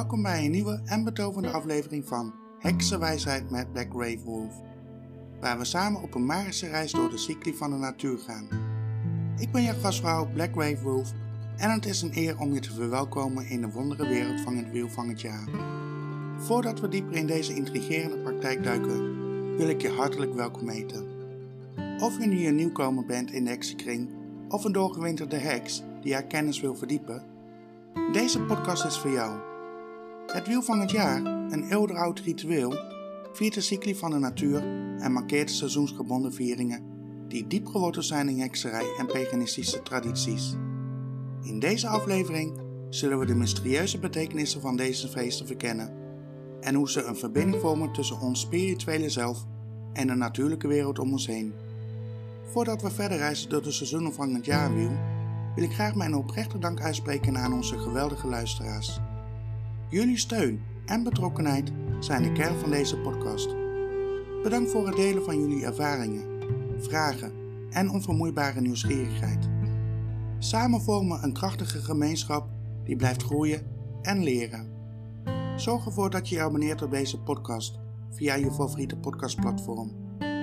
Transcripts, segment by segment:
Welkom bij een nieuwe en betoverde aflevering van Heksenwijsheid met Black Grave Wolf, waar we samen op een magische reis door de cycli van de natuur gaan. Ik ben jouw gastvrouw Black Grave Wolf en het is een eer om je te verwelkomen in de wondere wereld van het wiel van het jaar. Voordat we dieper in deze intrigerende praktijk duiken, wil ik je hartelijk welkom heten. Of je nu een nieuwkomer bent in de heksenkring of een doorgewinterde heks die haar kennis wil verdiepen, deze podcast is voor jou. Het wiel van het jaar, een eeuwenoud ritueel, viert de cycli van de natuur en markeert de seizoensgebonden vieringen die diep geworteld zijn in hekserij en paganistische tradities. In deze aflevering zullen we de mysterieuze betekenissen van deze feesten verkennen en hoe ze een verbinding vormen tussen ons spirituele zelf en de natuurlijke wereld om ons heen. Voordat we verder reizen door de seizoenen van het jaarwiel, wil ik graag mijn oprechte dank uitspreken aan onze geweldige luisteraars. Jullie steun en betrokkenheid zijn de kern van deze podcast. Bedankt voor het delen van jullie ervaringen, vragen en onvermoeibare nieuwsgierigheid. Samen vormen we een krachtige gemeenschap die blijft groeien en leren. Zorg ervoor dat je je abonneert op deze podcast via je favoriete podcastplatform,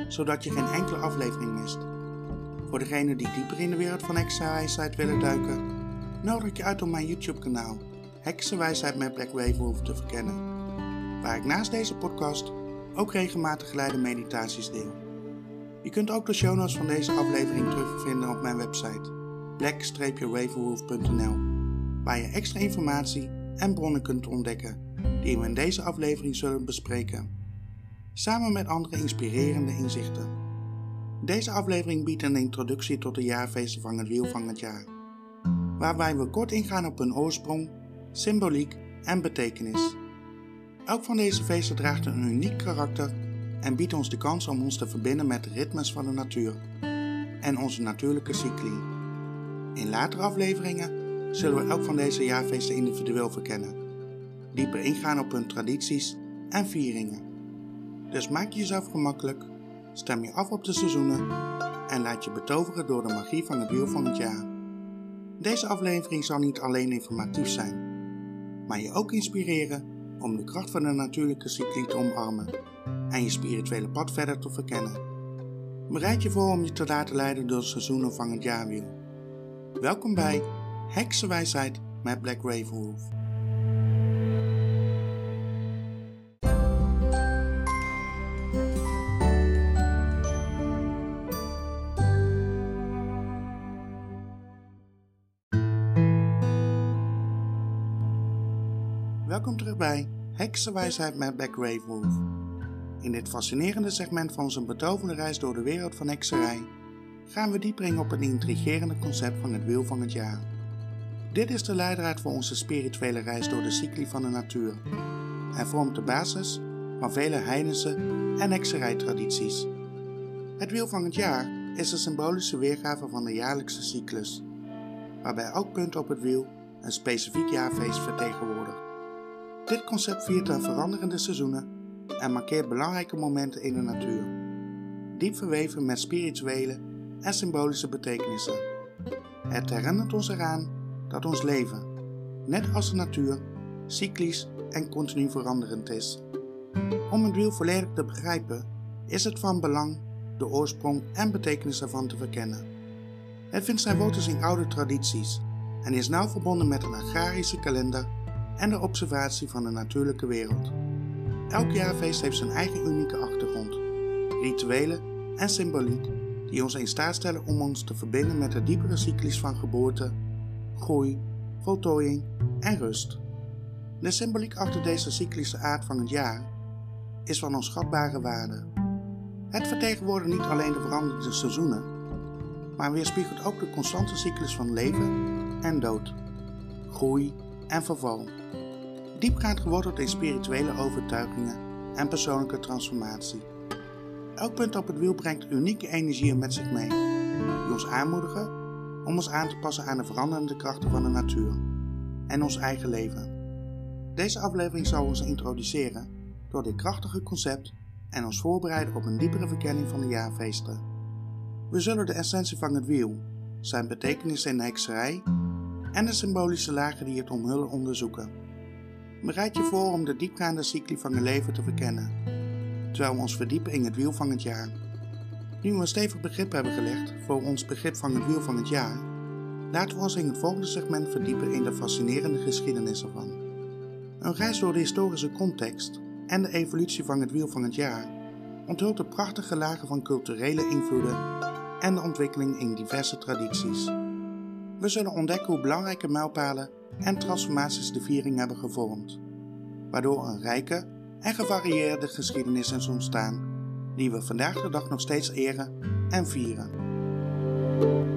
zodat je geen enkele aflevering mist. Voor degenen die dieper in de wereld van heksenwijsheid willen duiken, nodig ik je uit om mijn YouTube kanaal Heksenwijsheid met Black Wave te verkennen, waar ik naast deze podcast ook regelmatig geleide meditaties deel. Je kunt ook de show notes van deze aflevering terugvinden op mijn website black-waverwolf.nl, waar je extra informatie en bronnen kunt ontdekken die we in deze aflevering zullen bespreken, samen met andere inspirerende inzichten. Deze aflevering biedt een introductie tot de jaarfeesten van het wiel van het jaar, waarbij we kort ingaan op hun oorsprong, symboliek en betekenis. Elk van deze feesten draagt een uniek karakter en biedt ons de kans om ons te verbinden met de ritmes van de natuur en onze natuurlijke cycli. In latere afleveringen zullen we elk van deze jaarfeesten individueel verkennen, dieper ingaan op hun tradities en vieringen. Dus maak jezelf gemakkelijk, stem je af op de seizoenen en laat je betoveren door de magie van het wiel van het jaar. Deze aflevering zal niet alleen informatief zijn, maar je ook inspireren om de kracht van de natuurlijke cycli te omarmen en je spirituele pad verder te verkennen. Bereid je voor om je te laten leiden door de seizoenen van het jaarwiel. Welkom bij Heksenwijsheid met Black Ravenwolf. Bij Heksenwijsheid met Black Ravenwolf. In dit fascinerende segment van onze betoverde reis door de wereld van hekserij gaan we dieper in op het intrigerende concept van het wiel van het jaar. Dit is de leidraad voor onze spirituele reis door de cycli van de natuur en vormt de basis van vele heidense en hekserijtradities. Het wiel van het jaar is een symbolische weergave van de jaarlijkse cyclus, waarbij elk punt op het wiel een specifiek jaarfeest vertegenwoordigt. Dit concept viert de veranderende seizoenen en markeert belangrijke momenten in de natuur, diep verweven met spirituele en symbolische betekenissen. Het herinnert ons eraan dat ons leven, net als de natuur, cyclisch en continu veranderend is. Om het wiel volledig te begrijpen, is het van belang de oorsprong en betekenis ervan te verkennen. Het vindt zijn wortels in oude tradities en is nauw verbonden met een agrarische kalender en de observatie van de natuurlijke wereld. Elk jaarfeest heeft zijn eigen unieke achtergrond, rituelen en symboliek die ons in staat stellen om ons te verbinden met de diepere cyclus van geboorte, groei, voltooiing en rust. De symboliek achter deze cyclische aard van het jaar is van onschatbare waarde. Het vertegenwoordigt niet alleen de veranderende seizoenen, maar weerspiegelt ook de constante cyclus van leven en dood, groei en verval. Diepgaand geworteld in spirituele overtuigingen en persoonlijke transformatie. Elk punt op het wiel brengt unieke energieën met zich mee, die ons aanmoedigen om ons aan te passen aan de veranderende krachten van de natuur en ons eigen leven. Deze aflevering zal ons introduceren door dit krachtige concept en ons voorbereiden op een diepere verkenning van de jaarfeesten. We zullen de essentie van het wiel, zijn betekenis in de hekserij en de symbolische lagen die het omhullen onderzoeken. Bereid je voor om de diepgaande cycli van je leven te verkennen, terwijl we ons verdiepen in het wiel van het jaar. Nu we een stevig begrip hebben gelegd voor ons begrip van het wiel van het jaar, laten we ons in het volgende segment verdiepen in de fascinerende geschiedenis ervan. Een reis door de historische context en de evolutie van het wiel van het jaar onthult de prachtige lagen van culturele invloeden en de ontwikkeling in diverse tradities. We zullen ontdekken hoe belangrijke mijlpalen en transformaties de viering hebben gevormd, waardoor een rijke en gevarieerde geschiedenis is ontstaan, die we vandaag de dag nog steeds eren en vieren.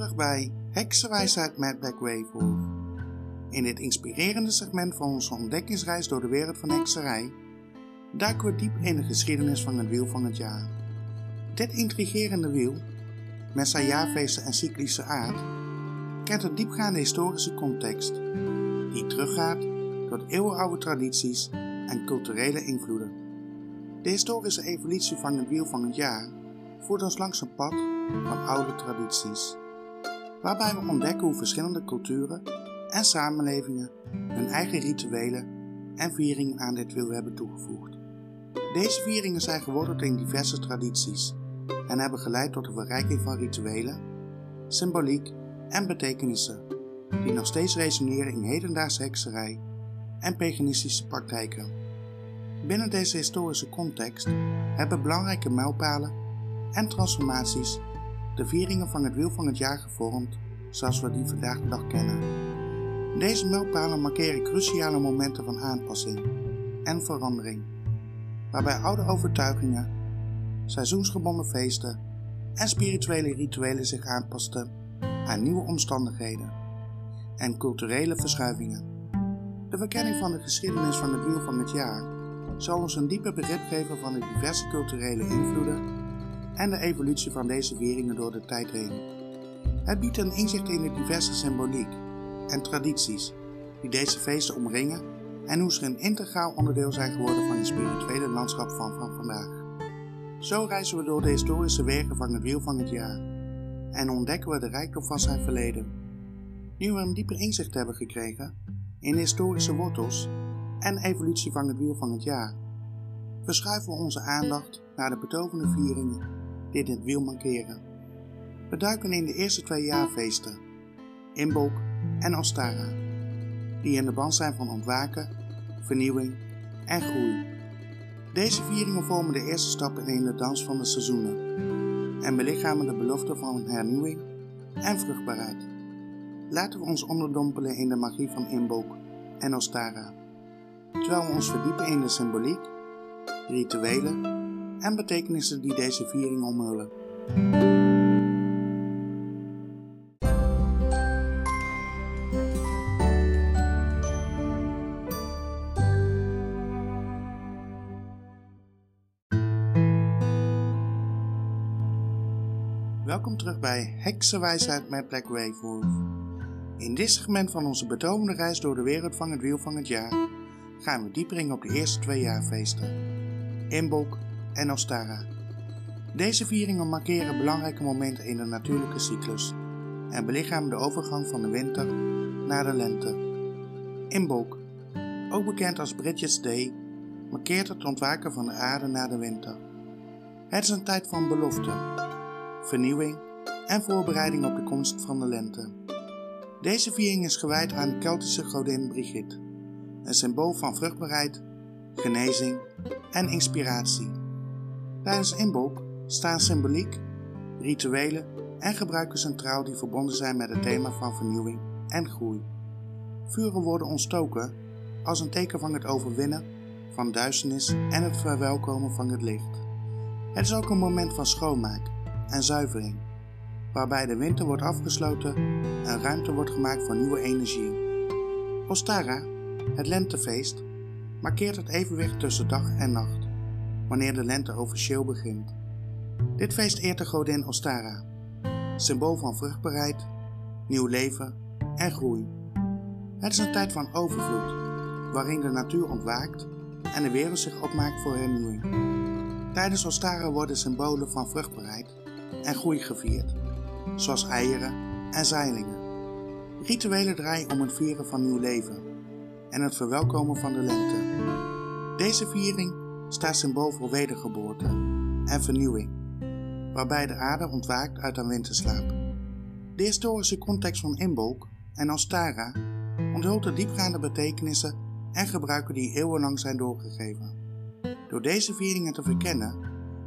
Terug bij Heksenwijsheid met Black Wave In dit inspirerende segment van onze ontdekkingsreis door de wereld van hekserij duiken we diep in de geschiedenis van het wiel van het jaar. Dit intrigerende wiel, met zijn jaarfeesten en cyclische aard, kent een diepgaande historische context die teruggaat tot eeuwenoude tradities en culturele invloeden. De historische evolutie van het wiel van het jaar voert ons langs een pad van oude tradities waarbij we ontdekken hoe verschillende culturen en samenlevingen hun eigen rituelen en vieringen aan dit wiel hebben toegevoegd. Deze vieringen zijn geworteld in diverse tradities en hebben geleid tot een verrijking van rituelen, symboliek en betekenissen die nog steeds resoneren in hedendaagse hekserij en paganistische praktijken. Binnen deze historische context hebben belangrijke mijlpalen en transformaties de vieringen van het wiel van het jaar gevormd zoals we die vandaag de dag kennen. Deze mijlpalen markeren cruciale momenten van aanpassing en verandering, waarbij oude overtuigingen, seizoensgebonden feesten en spirituele rituelen zich aanpasten aan nieuwe omstandigheden en culturele verschuivingen. De verkenning van de geschiedenis van het wiel van het jaar zal ons een dieper begrip geven van de diverse culturele invloeden en de evolutie van deze vieringen door de tijd heen. Het biedt een inzicht in de diverse symboliek en tradities die deze feesten omringen en hoe ze een integraal onderdeel zijn geworden van het spirituele landschap van, van vandaag. Zo reizen we door de historische wegen van het wiel van het jaar en ontdekken we de rijkdom van zijn verleden. Nu we een dieper inzicht hebben gekregen in de historische wortels en evolutie van het wiel van het jaar, verschuiven we onze aandacht naar de betovende vieringen dit wiel mankeren. We duiken in de eerste twee jaarfeesten, Imbolc en Ostara, die in de band zijn van ontwaken, vernieuwing en groei. Deze vieringen vormen de eerste stappen in de dans van de seizoenen en belichamen de belofte van hernieuwing en vruchtbaarheid. Laten we ons onderdompelen in de magie van Imbolc en Ostara, terwijl we ons verdiepen in de symboliek, rituelen en betekenissen die deze viering omhullen. Welkom terug bij Heksenwijsheid met Black Wolf. In dit segment van onze betovende reis door de wereld van het wiel van het jaar gaan we dieper in op de eerste twee jaarfeesten, Imbolc en Ostara. Deze vieringen markeren belangrijke momenten in de natuurlijke cyclus en belichamen de overgang van de winter naar de lente. Imbolc, ook bekend als Bridget's Day, markeert het ontwaken van de aarde na de winter. Het is een tijd van belofte, vernieuwing en voorbereiding op de komst van de lente. Deze viering is gewijd aan de Keltische godin Brigitte, een symbool van vruchtbaarheid, genezing en inspiratie. Tijdens Imbolc staan symboliek, rituelen en gebruiken centraal die verbonden zijn met het thema van vernieuwing en groei. Vuren worden ontstoken als een teken van het overwinnen van duisternis en het verwelkomen van het licht. Het is ook een moment van schoonmaak en zuivering, waarbij de winter wordt afgesloten en ruimte wordt gemaakt voor nieuwe energie. Ostara, het lentefeest, markeert het evenwicht tussen dag en nacht wanneer de lente officieel begint. Dit feest eert de godin Ostara, symbool van vruchtbaarheid, nieuw leven en groei. Het is een tijd van overvloed, waarin de natuur ontwaakt en de wereld zich opmaakt voor hernieuwing. Tijdens Ostara worden symbolen van vruchtbaarheid en groei gevierd, zoals eieren en zeilingen. Rituelen draaien om het vieren van nieuw leven en het verwelkomen van de lente. Deze viering staat symbool voor wedergeboorte en vernieuwing, waarbij de aarde ontwaakt uit haar winterslaap. De historische context van Imbolc en Ostara onthult de diepgaande betekenissen en gebruiken die eeuwenlang zijn doorgegeven. Door deze vieringen te verkennen,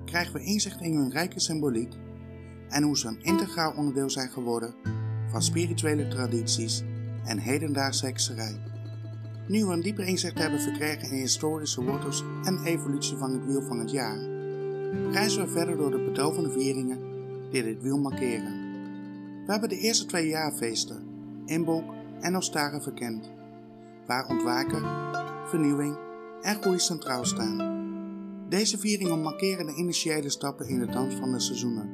krijgen we inzicht in hun rijke symboliek en hoe ze een integraal onderdeel zijn geworden van spirituele tradities en hedendaagse hekserij. Nu we een dieper inzicht hebben verkregen in historische wortels en evolutie van het wiel van het jaar, reizen we verder door de betovende vieringen die dit wiel markeren. We hebben de eerste twee jaarfeesten, Imbolc en Ostara verkend, waar ontwaken, vernieuwing en groei centraal staan. Deze vieringen markeren de initiële stappen in de dans van de seizoenen,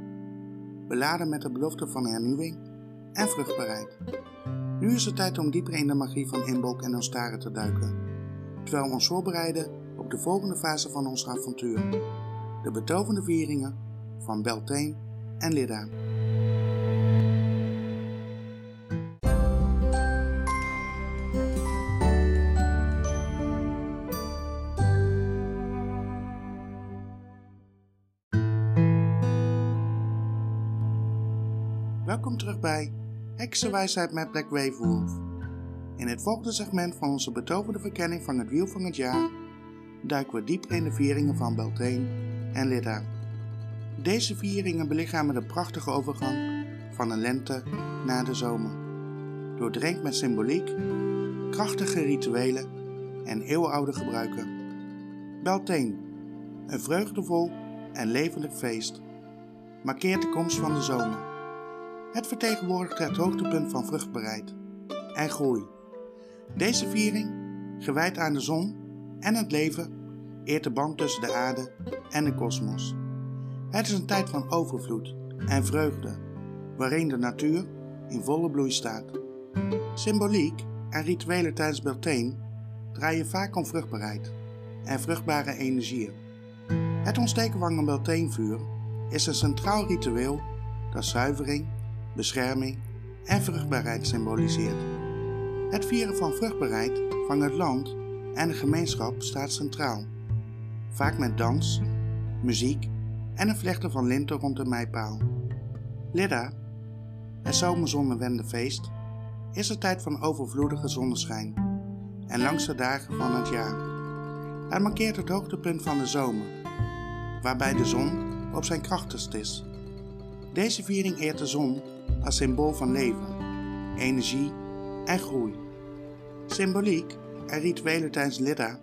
beladen met de belofte van hernieuwing en vruchtbaarheid. Nu is het tijd om dieper in de magie van Imbolc en Ostara te duiken, terwijl we ons voorbereiden op de volgende fase van ons avontuur, de betovende vieringen van Beltane en Lidda. Welkom terug bij Heksenwijsheid met Black Wave Wolf. In het volgende segment van onze betoverde verkenning van het wiel van het jaar duiken we dieper in de vieringen van Beltane en Lidda. Deze vieringen belichamen de prachtige overgang van de lente naar de zomer. Doordrenkt met symboliek, krachtige rituelen en eeuwenoude gebruiken. Beltane, een vreugdevol en levendig feest, markeert de komst van de zomer. Het vertegenwoordigt het hoogtepunt van vruchtbaarheid en groei. Deze viering, gewijd aan de zon en het leven, eert de band tussen de aarde en de kosmos. Het is een tijd van overvloed en vreugde, waarin de natuur in volle bloei staat. Symboliek en rituelen tijdens Beltane draaien vaak om vruchtbaarheid en vruchtbare energieën. Het ontsteken van een Beltanevuur is een centraal ritueel dat zuivering bescherming en vruchtbaarheid symboliseert. Het vieren van vruchtbaarheid van het land en de gemeenschap staat centraal, vaak met dans, muziek en een vlechten van linten rond de meipaal. Lidda, het zomerzonnewendefeest, is een tijd van overvloedige zonneschijn en langste dagen van het jaar. Het markeert het hoogtepunt van de zomer, waarbij de zon op zijn krachtigst is. Deze viering eert de zon als symbool van leven, energie en groei. Symboliek en rituelen tijdens Lidda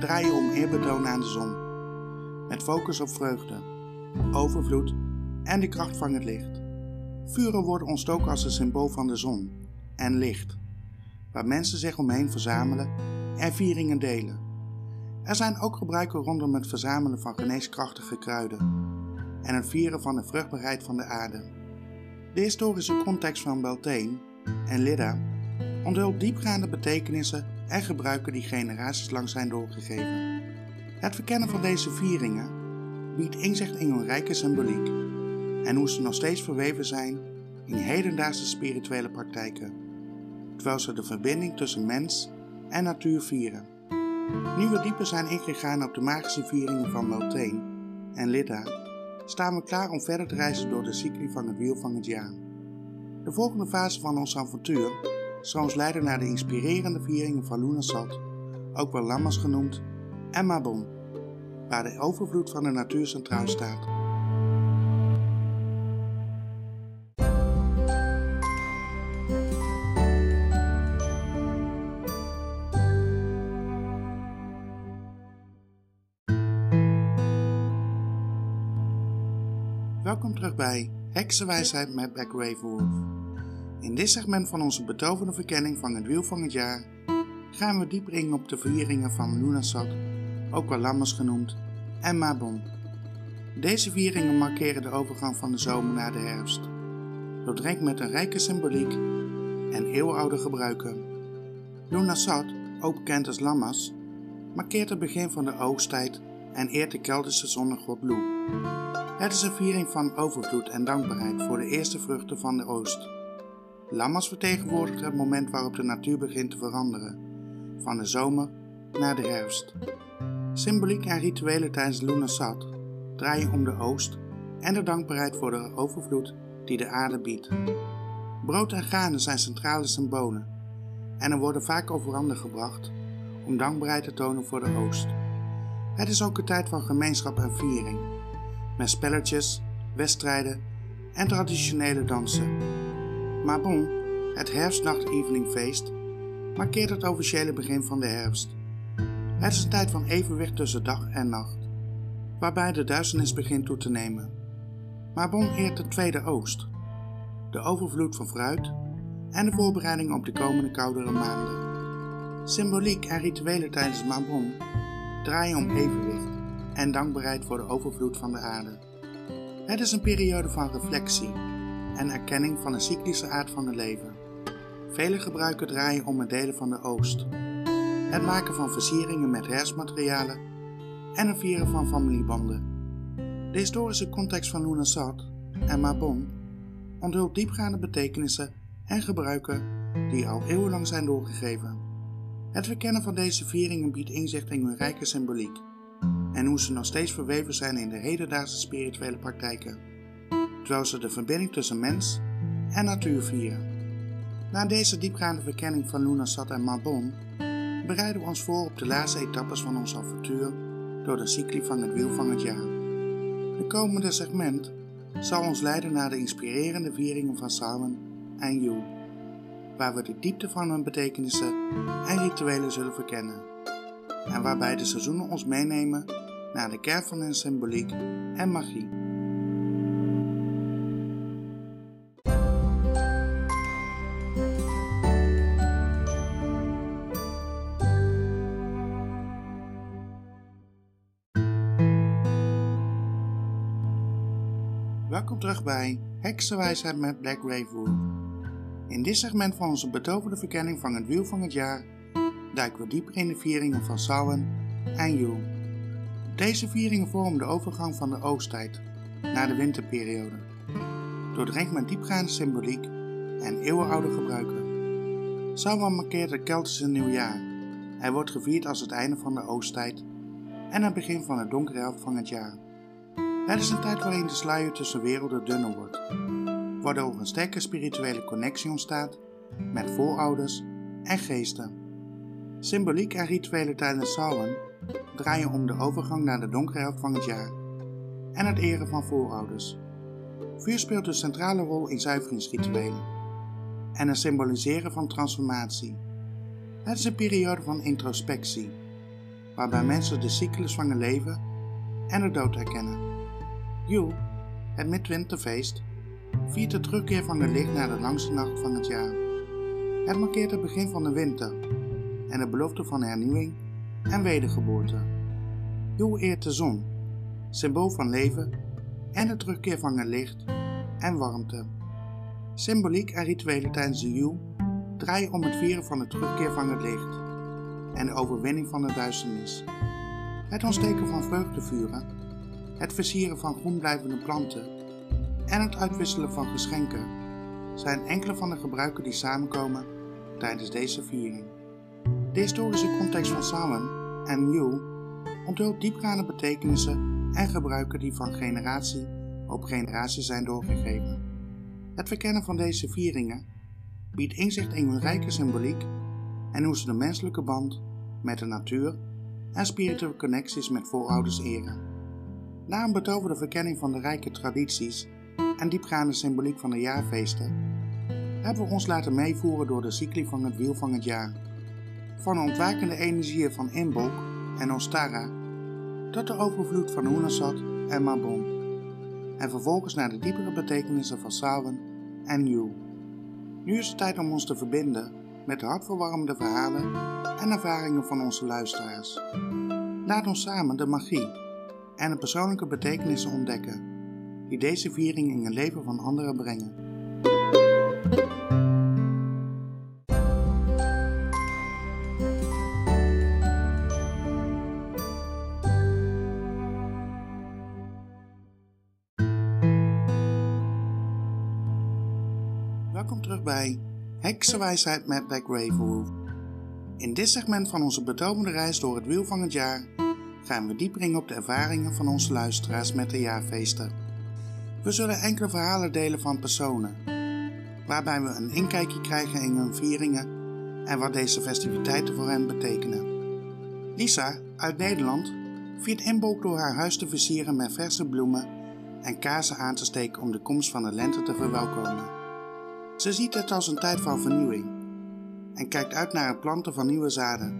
draaien om eerbetoon aan de zon, met focus op vreugde, overvloed en de kracht van het licht. Vuren worden ontstoken als een symbool van de zon en licht, waar mensen zich omheen verzamelen en vieringen delen. Er zijn ook gebruiken rondom het verzamelen van geneeskrachtige kruiden en het vieren van de vruchtbaarheid van de aarde. De historische context van Beltane en Lidda onthult diepgaande betekenissen en gebruiken die generaties lang zijn doorgegeven. Het verkennen van deze vieringen biedt inzicht in hun rijke symboliek en hoe ze nog steeds verweven zijn in hedendaagse spirituele praktijken, terwijl ze de verbinding tussen mens en natuur vieren. Nu we dieper zijn ingegaan op de magische vieringen van Beltane en Lidda, staan we klaar om verder te reizen door de cycli van het wiel van het jaar. De volgende fase van ons avontuur zal ons leiden naar de inspirerende vieringen van Lunasat, ook wel Lammas genoemd, en Mabon, waar de overvloed van de natuur centraal staat. Bij Heksenwijsheid met Backwave Wolf. In dit segment van onze betoverde verkenning van het wiel van het jaar gaan we dieper in op de vieringen van Lunasat, ook wel Lammas genoemd, en Mabon. Deze vieringen markeren de overgang van de zomer naar de herfst, doordrenkt met een rijke symboliek en eeuwenoude gebruiken. Lunasat, ook bekend als Lammas, markeert het begin van de oogsttijd en eert de Keltische zonnegod Loe. Het is een viering van overvloed en dankbaarheid voor de eerste vruchten van de oost. Lammas vertegenwoordigt het moment waarop de natuur begint te veranderen, van de zomer naar de herfst. Symboliek en rituelen tijdens Lunasat draaien om de oost en de dankbaarheid voor de overvloed die de aarde biedt. Brood en granen zijn centrale symbolen en er worden vaak overhanden gebracht om dankbaarheid te tonen voor de oost. Het is ook een tijd van gemeenschap en viering, met spelletjes, wedstrijden en traditionele dansen. Mabon, het herfstnacht-eveningfeest, markeert het officiële begin van de herfst. Het is een tijd van evenwicht tussen dag en nacht, waarbij de duisternis begint toe te nemen. Mabon eert de tweede oogst, de overvloed van fruit en de voorbereiding op de komende koudere maanden. Symboliek en rituelen tijdens Mabon draaien om evenwicht en dankbaarheid voor de overvloed van de aarde. Het is een periode van reflectie en erkenning van de cyclische aard van het leven. Vele gebruiken draaien om het delen van de oost, het maken van versieringen met herfstmaterialen en het vieren van familiebanden. De historische context van Lunasat en Mabon onthult diepgaande betekenissen en gebruiken die al eeuwenlang zijn doorgegeven. Het verkennen van deze vieringen biedt inzicht in hun rijke symboliek en hoe ze nog steeds verweven zijn in de hedendaagse spirituele praktijken, terwijl ze de verbinding tussen mens en natuur vieren. Na deze diepgaande verkenning van Lunasat en Mabon bereiden we ons voor op de laatste etappes van ons avontuur door de cycli van het wiel van het jaar. De komende segment zal ons leiden naar de inspirerende vieringen van Samhain en Yule, waar we de diepte van hun betekenissen en rituelen zullen verkennen, en waarbij de seizoenen ons meenemen naar de kern van hun symboliek en magie. Welkom terug bij Heksenwijsheid met Black Wolf. In dit segment van onze betoverde verkenning van het wiel van het jaar duiken we dieper in de vieringen van Samhain en Yule. Deze vieringen vormen de overgang van de oogsttijd naar de winterperiode, doordrenkt met diepgaande symboliek en eeuwenoude gebruiken. Samhain markeert het Keltische nieuwjaar. Hij wordt gevierd als het einde van de oogsttijd en het begin van de donkere helft van het jaar. Het is een tijd waarin de sluier tussen werelden dunner wordt, waardoor een sterke spirituele connectie ontstaat met voorouders en geesten. Symboliek en rituelen tijdens Samhain draaien om de overgang naar de donkere helft van het jaar en het eren van voorouders. Vuur speelt een centrale rol in zuiveringsrituelen en het symboliseren van transformatie. Het is een periode van introspectie, waarbij mensen de cyclus van het leven en de dood herkennen. Yule, het midwinterfeest, viert de terugkeer van het licht naar de langste nacht van het jaar. Het markeert het begin van de winter en de belofte van hernieuwing en wedergeboorte. Yule eert de zon, symbool van leven en de terugkeer van het licht en warmte. Symboliek en rituelen tijdens de Yule draaien om het vieren van de terugkeer van het licht en de overwinning van de duisternis. Het ontsteken van vreugdevuren het versieren van groenblijvende planten en het uitwisselen van geschenken zijn enkele van de gebruiken die samenkomen tijdens deze viering. De historische context van Samhain en Yule onthult diepgaande betekenissen en gebruiken die van generatie op generatie zijn doorgegeven. Het verkennen van deze vieringen biedt inzicht in hun rijke symboliek en hoe ze de menselijke band met de natuur en spirituele connecties met voorouders eren. Na een betoverde verkenning van de rijke tradities en diepgaande symboliek van de jaarfeesten, hebben we ons laten meevoeren door de cycli van het wiel van het jaar. Van de ontwakende energieën van Imbolc en Ostara tot de overvloed van Hunasat en Mabon. En vervolgens naar de diepere betekenissen van Samhain en Yule. Nu is het tijd om ons te verbinden met de hartverwarmende verhalen en ervaringen van onze luisteraars. Laat ons samen de magie en de persoonlijke betekenissen ontdekken die deze viering in het leven van anderen brengen. Heksenwijsheid met Black Ravenwolf. In dit segment van onze betovende reis door het wiel van het jaar gaan we dieper in op de ervaringen van onze luisteraars met de jaarfeesten. We zullen enkele verhalen delen van personen, waarbij we een inkijkje krijgen in hun vieringen en wat deze festiviteiten voor hen betekenen. Lisa uit Nederland viert inbolk door haar huis te versieren met verse bloemen en kaarsen aan te steken om de komst van de lente te verwelkomen. Ze ziet het als een tijd van vernieuwing en kijkt uit naar het planten van nieuwe zaden,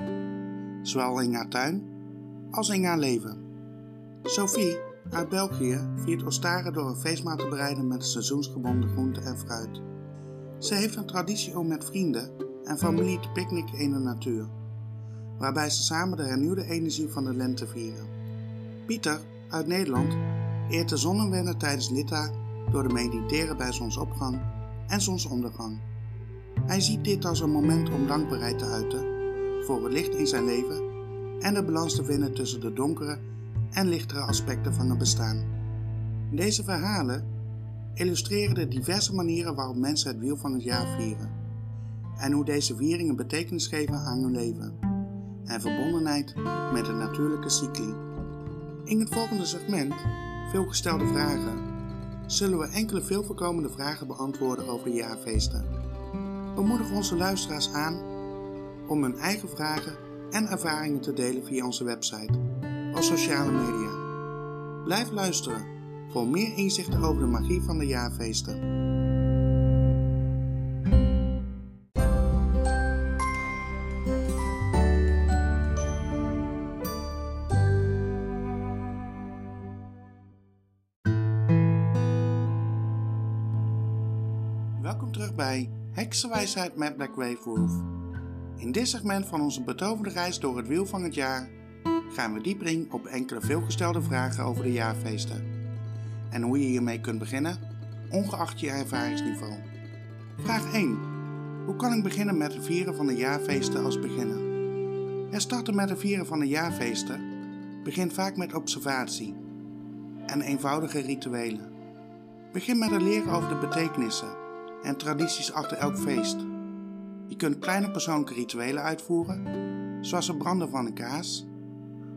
zowel in haar tuin als in haar leven. Sophie uit België viert Ostaren door een feestmaal te bereiden met seizoensgebonden groenten en fruit. Ze heeft een traditie om met vrienden en familie te picknicken in de natuur, waarbij ze samen de hernieuwde energie van de lente vieren. Pieter uit Nederland eert de zonnewennen tijdens Litta door te mediteren bij zonsopgang en zonsondergang. Hij ziet dit als een moment om dankbaarheid te uiten voor het licht in zijn leven en de balans te vinden tussen de donkere en lichtere aspecten van het bestaan. Deze verhalen illustreren de diverse manieren waarop mensen het wiel van het jaar vieren en hoe deze vieringen betekenis geven aan hun leven en verbondenheid met de natuurlijke cycli. In het volgende segment, veelgestelde vragen, zullen we enkele veel voorkomende vragen beantwoorden over de jaarfeesten. We moedigen onze luisteraars aan om hun eigen vragen en ervaringen te delen via onze website of sociale media. Blijf luisteren voor meer inzichten over de magie van de jaarfeesten. Heksenwijsheid met Black Wave Wolf. In dit segment van onze betoverde reis door het wiel van het jaar gaan we dieper in op enkele veelgestelde vragen over de jaarfeesten en hoe je hiermee kunt beginnen, ongeacht je ervaringsniveau. Vraag 1. Hoe kan ik beginnen met het vieren van de jaarfeesten als beginner? Het starten met het vieren van de jaarfeesten begint vaak met observatie en eenvoudige rituelen. Begin met het leren over de betekenissen en tradities achter elk feest. Je kunt kleine persoonlijke rituelen uitvoeren, zoals het branden van een kaas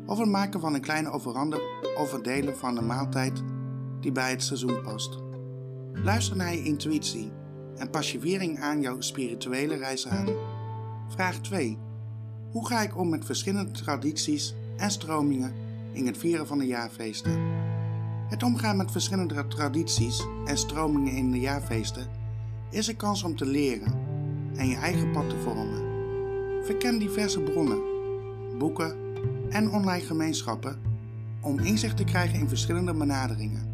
of het maken van een kleine offerande of het delen van een maaltijd die bij het seizoen past. Luister naar je intuïtie en pas je viering aan jouw spirituele reis aan. Vraag 2. Hoe ga ik om met verschillende tradities en stromingen in het vieren van de jaarfeesten? Het omgaan met verschillende tradities en stromingen in de jaarfeesten is een kans om te leren en je eigen pad te vormen. Verken diverse bronnen, boeken en online gemeenschappen om inzicht te krijgen in verschillende benaderingen.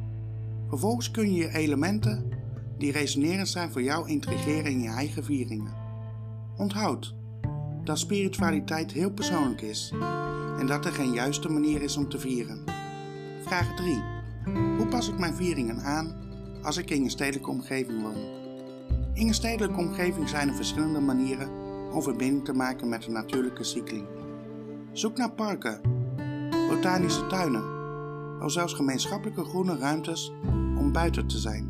Vervolgens kun je je elementen die resonerend zijn voor jou integreren in je eigen vieringen. Onthoud dat spiritualiteit heel persoonlijk is en dat er geen juiste manier is om te vieren. Vraag 3. Hoe pas ik mijn vieringen aan als ik in een stedelijke omgeving woon? In een stedelijke omgeving zijn er verschillende manieren om verbinding te maken met de natuurlijke cycli. Zoek naar parken, botanische tuinen, of zelfs gemeenschappelijke groene ruimtes om buiten te zijn.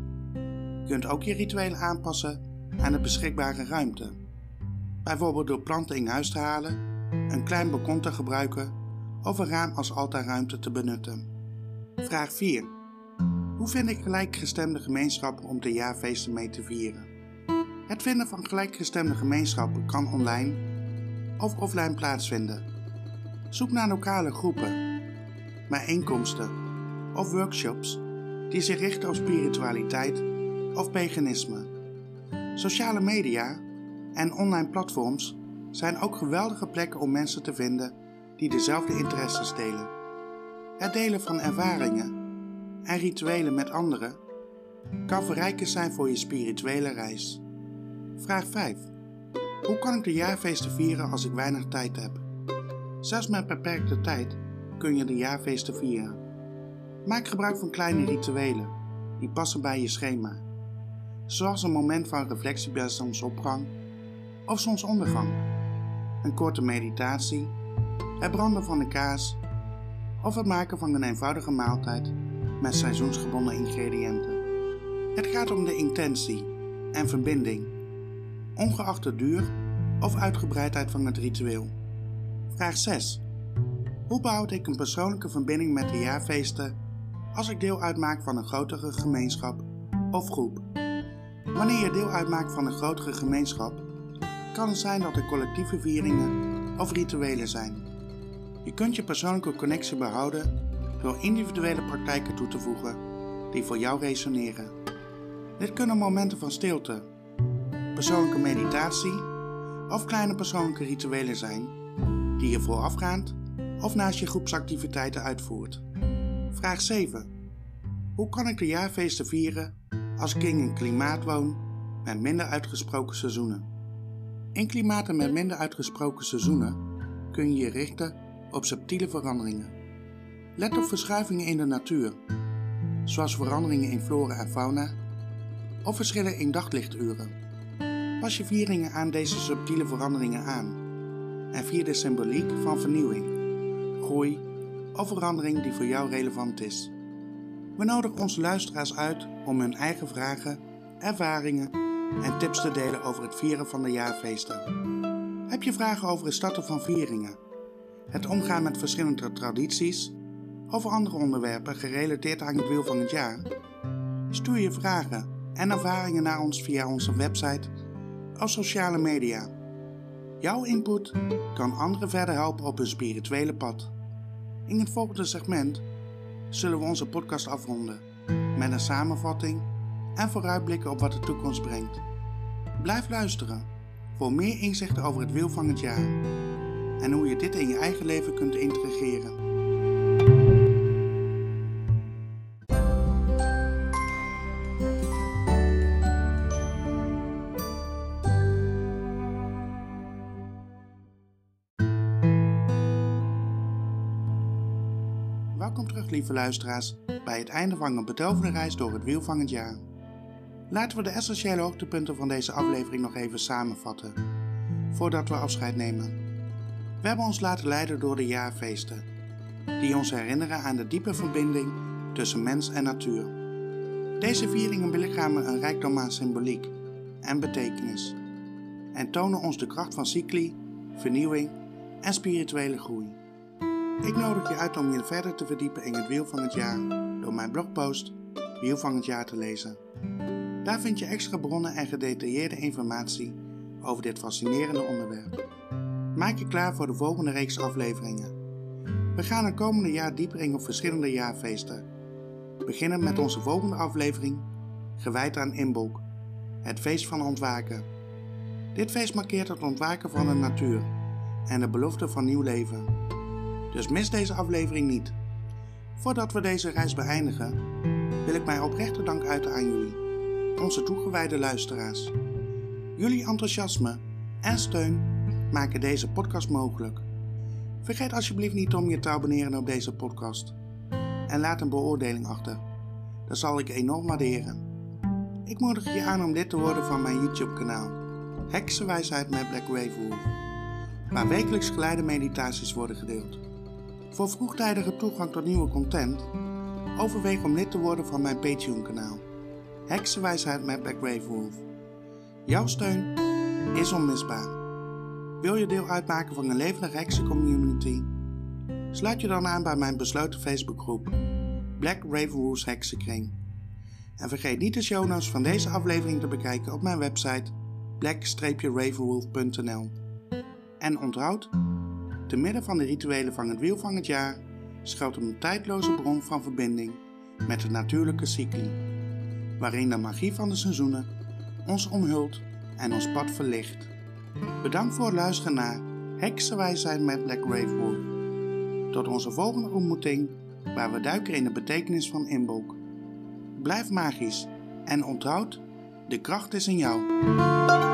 Je kunt ook je rituelen aanpassen aan de beschikbare ruimte. Bijvoorbeeld door planten in huis te halen, een klein balkon te gebruiken of een raam als altaarruimte te benutten. Vraag 4. Hoe vind ik gelijkgestemde gemeenschappen om de jaarfeesten mee te vieren? Het vinden van gelijkgestemde gemeenschappen kan online of offline plaatsvinden. Zoek naar lokale groepen, bijeenkomsten of workshops die zich richten op spiritualiteit of paganisme. Sociale media en online platforms zijn ook geweldige plekken om mensen te vinden die dezelfde interesses delen. Het delen van ervaringen en rituelen met anderen kan verrijkend zijn voor je spirituele reis. Vraag 5. Hoe kan ik de jaarfeesten vieren als ik weinig tijd heb? Zelfs met beperkte tijd kun je de jaarfeesten vieren. Maak gebruik van kleine rituelen die passen bij je schema, zoals een moment van reflectie bij zonsopgang of zonsondergang, een korte meditatie, het branden van een kaas of het maken van een eenvoudige maaltijd met seizoensgebonden ingrediënten. Het gaat om de intentie en verbinding ongeacht de duur of uitgebreidheid van het ritueel. Vraag 6. Hoe behoud ik een persoonlijke verbinding met de jaarfeesten als ik deel uitmaak van een grotere gemeenschap of groep? Wanneer je deel uitmaakt van een grotere gemeenschap, kan het zijn dat er collectieve vieringen of rituelen zijn. Je kunt je persoonlijke connectie behouden door individuele praktijken toe te voegen die voor jou resoneren. Dit kunnen momenten van stilte, persoonlijke meditatie of kleine persoonlijke rituelen zijn die je voorafgaand of naast je groepsactiviteiten uitvoert. Vraag 7. Hoe kan ik de jaarfeesten vieren als ik in een klimaat woon met minder uitgesproken seizoenen? In klimaten met minder uitgesproken seizoenen kun je je richten op subtiele veranderingen. Let op verschuivingen in de natuur, zoals veranderingen in flora en fauna of verschillen in daglichturen. Pas je vieringen aan deze subtiele veranderingen aan en vier de symboliek van vernieuwing, groei of verandering die voor jou relevant is. We nodigen onze luisteraars uit om hun eigen vragen, ervaringen en tips te delen over het vieren van de jaarfeesten. Heb je vragen over het starten van vieringen, het omgaan met verschillende tradities of andere onderwerpen gerelateerd aan het wiel van het jaar? Stuur je vragen en ervaringen naar ons via onze website of sociale media. Jouw input kan anderen verder helpen op hun spirituele pad. In het volgende segment zullen we onze podcast afronden met een samenvatting en vooruitblikken op wat de toekomst brengt. Blijf luisteren voor meer inzichten over het wiel van het jaar en hoe je dit in je eigen leven kunt integreren. Lieve bij het einde van een betovende reis door het wiel van het jaar. Laten we de essentiële hoogtepunten van deze aflevering nog even samenvatten, voordat we afscheid nemen. We hebben ons laten leiden door de jaarfeesten, die ons herinneren aan de diepe verbinding tussen mens en natuur. Deze vieringen belichamen een rijkdom aan symboliek en betekenis en tonen ons de kracht van cycli, vernieuwing en spirituele groei. Ik nodig je uit om je verder te verdiepen in het wiel van het jaar door mijn blogpost Wiel van het jaar te lezen. Daar vind je extra bronnen en gedetailleerde informatie over dit fascinerende onderwerp. Maak je klaar voor de volgende reeks afleveringen. We gaan het komende jaar dieper in op verschillende jaarfeesten. Beginnen met onze volgende aflevering, gewijd aan Inbolk, het feest van ontwaken. Dit feest markeert het ontwaken van de natuur en de belofte van nieuw leven. Dus mis deze aflevering niet. Voordat we deze reis beëindigen, wil ik mijn oprechte dank uiten aan jullie, onze toegewijde luisteraars. Jullie enthousiasme en steun maken deze podcast mogelijk. Vergeet alsjeblieft niet om je te abonneren op deze podcast. En laat een beoordeling achter. Dat zal ik enorm waarderen. Ik moedig je aan om lid te worden van mijn YouTube kanaal. Heksenwijsheid met Black Wolf, Waar wekelijks geleide meditaties worden gedeeld. Voor vroegtijdige toegang tot nieuwe content, overweeg om lid te worden van mijn Patreon kanaal. Heksenwijsheid met Black Wolf. Jouw steun is onmisbaar. Wil je deel uitmaken van een levendige heksencommunity? Sluit je dan aan bij mijn besloten Facebookgroep Black Ravenwolves Heksenkring. En vergeet niet de show notes van deze aflevering te bekijken op mijn website black-ravenwolf.nl. En onthoud, te midden van de rituelen van het wiel van het jaar schuilt een tijdloze bron van verbinding met de natuurlijke cycli, waarin de magie van de seizoenen ons omhult en ons pad verlicht. Bedankt voor het luisteren naar Heksenwijsheid met Black Wolf. Tot onze volgende ontmoeting, waar we duiken in de betekenis van Inbolk. Blijf magisch en onthoud, de kracht is in jou.